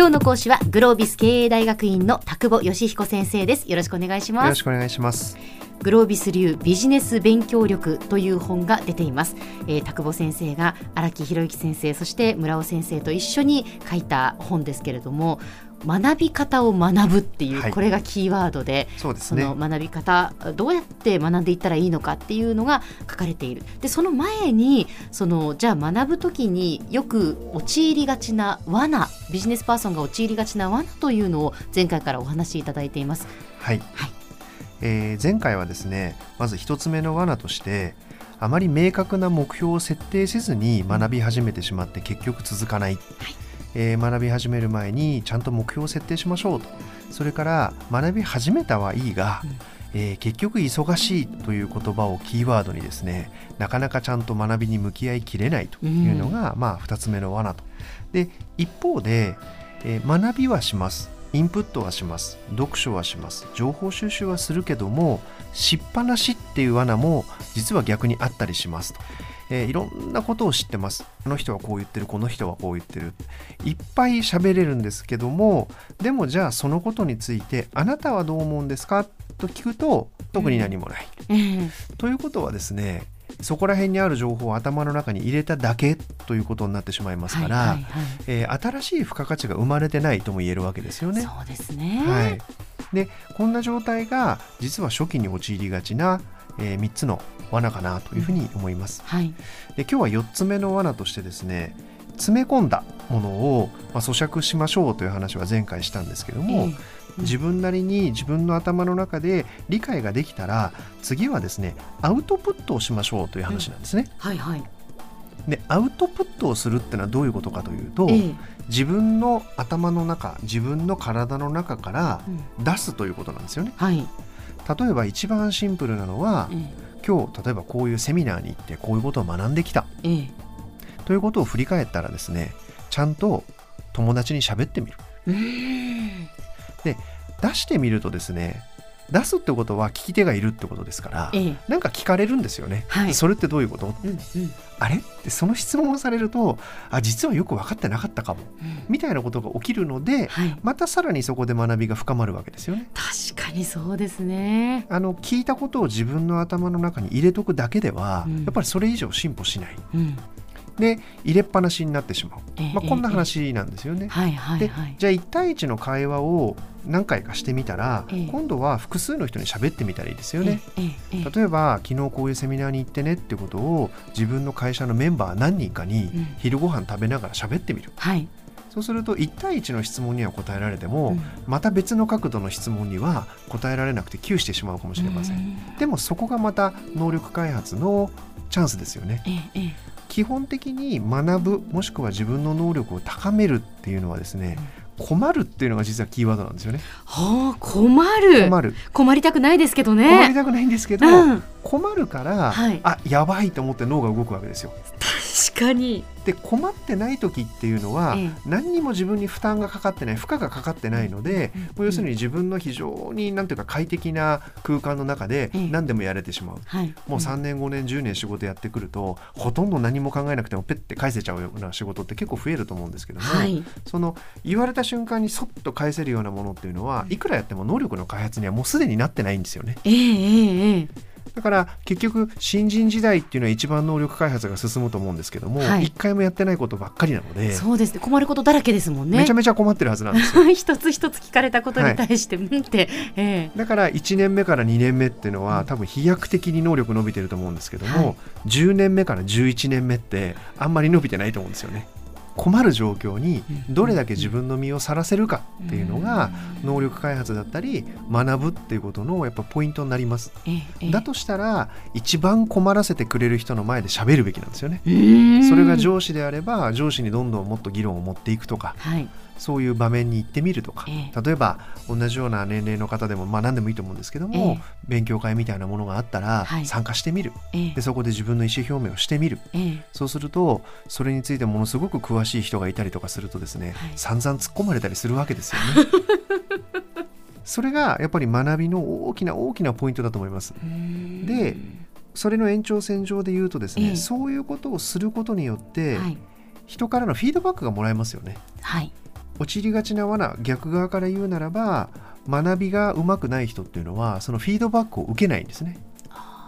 今日の講師はグロービス経営大学院の田久保義彦先生です。よろしくお願いします。よろしくお願いします。グロービス流ビジネス勉強力という本が出ています、えー、田久保先生が荒木博之先生そして村尾先生と一緒に書いた本ですけれども学び方を学ぶっていう、はい、これがキーワードでね、その学び方どうやって学んでいったらいいのかっていうのが書かれている。でその前にそのじゃあ学ぶ時によく陥りがちな罠ビジネスパーソンが陥りがちな罠というのを前回からお話しいただいています。はい、はいえー、前回はですねまず1つ目の罠としてあまり明確な目標を設定せずに学び始めてしまって結局続かない、はい、えー、学び始める前にちゃんと目標を設定しましょうと。それから学び始めたはいいが、うん。えー、結局忙しいという言葉をキーワードにですねなかなかちゃんと学びに向き合いきれないというのが、うん、まあ2つ目の罠と。で一方で、えー、学びはしますインプットはします読書はします情報収集はするけどもしっぱなしっていう罠も実は逆にあったりしますと。えー、いろんなことを知ってます。あの人はこう言ってる、この人はこう言ってる。いっぱい喋れるんですけども、でもじゃあそのことについて、あなたはどう思うんですか？と聞くと、特に何もない。うん、ということはですね、そこら辺にある情報を頭の中に入れただけということになってしまいますから、はいはいはい、えー、新しい付加価値が生まれてないとも言えるわけですよね。そうですね、はい、でこんな状態が実は初期に陥りがちな、えー、3つの罠かなというふうに思います。うん。はい、で今日は4つ目の罠としてですね詰め込んだものを、まあ、咀嚼しましょうという話は前回したんですけども、えー自分なりに自分の頭の中で理解ができたら次はですねアウトプットをしましょうという話なんですね。はいはい。でアウトプットをするってのはどういうことかというと、ええ、自分の頭の中自分の体の中から出すということなんですよね。はい、例えば一番シンプルなのは、え、今日例えばこういうセミナーに行ってこういうことを学んできた、ということを振り返ったらですねちゃんと友達に喋ってみる。で出してみるとですね出すってことは聞き手がいるってことですから、ええ、なんか聞かれるんですよね、はい、それってどういうこと、うんうん、あれ？ってその質問をされるとあ実はよく分かってなかったかも、うん、みたいなことが起きるので、はい、またさらにそこで学びが深まるわけですよね。確かにそうですね。あの聞いたことを自分の頭の中に入れとくだけでは、うん、やっぱりそれ以上進歩しない、うんで入れっぱなしになってしまう、えまあ、こんな話なんですよね。はいはいでじゃあ1対1の会話を何回かしてみたら、え今度は複数の人に喋ってみたらいいですよね。例えば昨日こういうセミナーに行ってねってことを自分の会社のメンバー何人かに昼ご飯食べながら喋ってみる。はい、そうすると1対1の質問には答えられても、うん、また別の角度の質問には答えられなくて窮してしまうかもしれません。でもそこがまた能力開発のチャンスですよね。ええ基本的に学ぶもしくは自分の能力を高めるっていうのはですね、困るっていうのが実はキーワードなんですよね。はあ、困る。困る。困りたくないですけどね。困りたくないんですけど、うん、困るから、はい、あ、やばいと思って脳が動くわけですよ。確かに。で困ってない時っていうのは、ええ、何にも自分に負担がかかってない負荷がかかってないので、うんもう要するに自分の非常になんていうか快適な空間の中で何でもやれてしまう、え、もう3年5年10年仕事やってくるとほとんど何も考えなくてもペッて返せちゃうような仕事って結構増えると思うんですけども、はい、その言われた瞬間にそっと返せるようなものっていうのはいくらやっても能力の開発にはもうすでになってないんですよね。ええええだから結局新人時代っていうのは一番能力開発が進むと思うんですけども、はい、1回もやってないことばっかりなのでそうですね。困ることだらけですもんね。めちゃめちゃ困ってるはずなんですよ。一つ一つ聞かれたことに対して、はい、って、えー、だから1年目から2年目っていうのは多分飛躍的に能力伸びてると思うんですけども、はい、10年目から11年目ってあんまり伸びてないと思うんですよね。困る状況にどれだけ自分の身をさらせるかっていうのが能力開発だったり学ぶっていうことのやっぱポイントになります。だとしたら一番困らせてくれる人の前で喋るべきなんですよね。それが上司であれば上司にどんどんもっと議論を持っていくとか、はい、そういう場面に行ってみるとか、え例えば同じような年齢の方でも、まあ、何でもいいと思うんですけども、え、勉強会みたいなものがあったら参加してみる、はい、でそこで自分の意思表明をしてみる、そうするとそれについてものすごく詳しい人がいたりとかするとですね、はい、散々突っ込まれたりするわけですよね。それがやっぱり学びの大きな大きなポイントだと思います。でそれの延長線上で言うとですね、そういうことをすることによって、はい、人からのフィードバックがもらえますよね。はい陥りがちな罠逆側から言うならば学びがうまくない人っていうのはそのフィードバックを受けないんですね。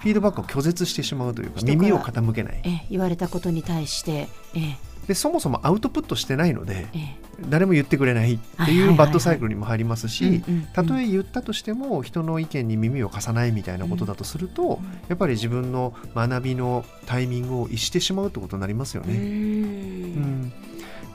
フィードバックを拒絶してしまうというか耳を傾けない。ええ言われたことに対して、ええ。でそもそもアウトプットしてないのでええ。誰も言ってくれないってはいうバッドサイクルにも入りますしたとえ言ったとしても人の意見に耳を貸さないみたいなことだとするとやっぱり自分の学びのタイミングを逸してしまうってことになりますようね。ん。うん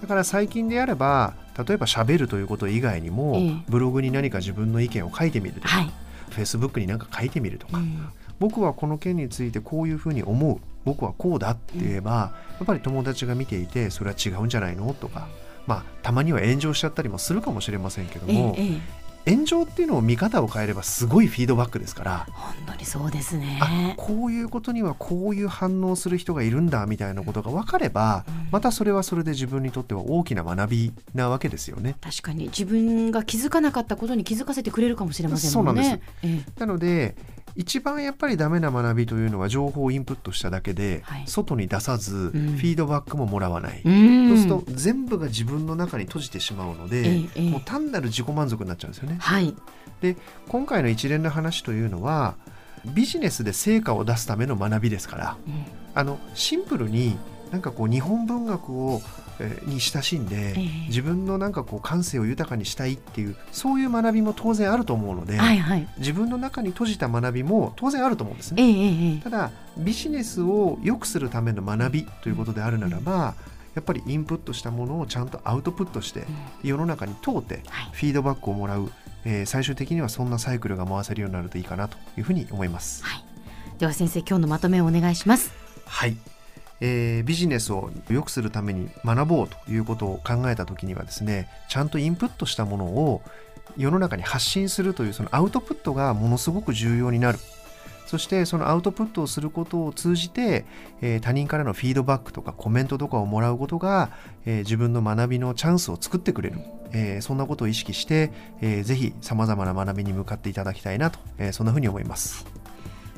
だから最近であれば例えば喋るということ以外にも、ええ。ブログに何か自分の意見を書いてみるとか、はい、フェイスブックに何か書いてみるとか、うん。僕はこの件についてこういうふうに思う僕はこうだって言えば、やっぱり友達が見ていてそれは違うんじゃないのとか、まあ、たまには炎上しちゃったりもするかもしれませんけどえも、えええ炎上っていうのを見方を変えればすごいフィードバックですから、本当にそうですね。あこういうことにはこういう反応する人がいるんだみたいなことが分かれば、うん。またそれはそれで自分にとっては大きな学びなわけですよね。確かに。自分が気づかなかったことに気づかせてくれるかもしれませんもんね。そうなんえ。なので一番やっぱりダメな学びというのは情報をインプットしただけで、はい。外に出さず、フィードバックももらわない、えうん。そうすると全部が自分の中に閉じてしまうので、もう単なる自己満足になっちゃうんですよね。はい、今回の一連の話というのはビジネスで成果を出すための学びですから。うんあのシンプルになんかこう日本文学を、えーに親しんで、ええ。自分のなんかこう感性を豊かにしたいっていうそういう学びも当然あると思うので、はいはい。自分の中に閉じた学びも当然あると思うんですね。ただビジネスを良くするための学びということであるならば、やっぱりインプットしたものをちゃんとアウトプットしてうん。世の中に通ってはい。フィードバックをもらう、えー最終的にはそんなサイクルが回せるようになるといいかなというふうに思います。はい、では先生今日のまとめをお願いします。はい、えービジネスを良くするために学ぼうということを考えた時にはですねちゃんとインプットしたものを世の中に発信するというそのアウトプットがものすごく重要になるそしてそのアウトプットをすることを通じて、えー他人からのフィードバックとかコメントとかをもらうことが、えー自分の学びのチャンスを作ってくれる、えーそんなことを意識して、えーぜひさまざまな学びに向かっていただきたいなと、えーそんなふうに思います。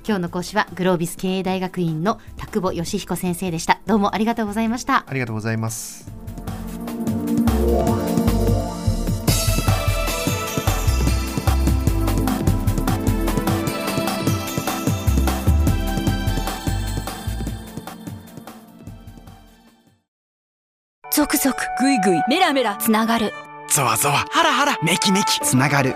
今日の講師はグロービス経営大学院の田久保義彦先生でした。どうもありがとうございました。ありがとうございます。ゾクゾクグイグイメラメラつながるゾワゾワハラハラメキメキつながる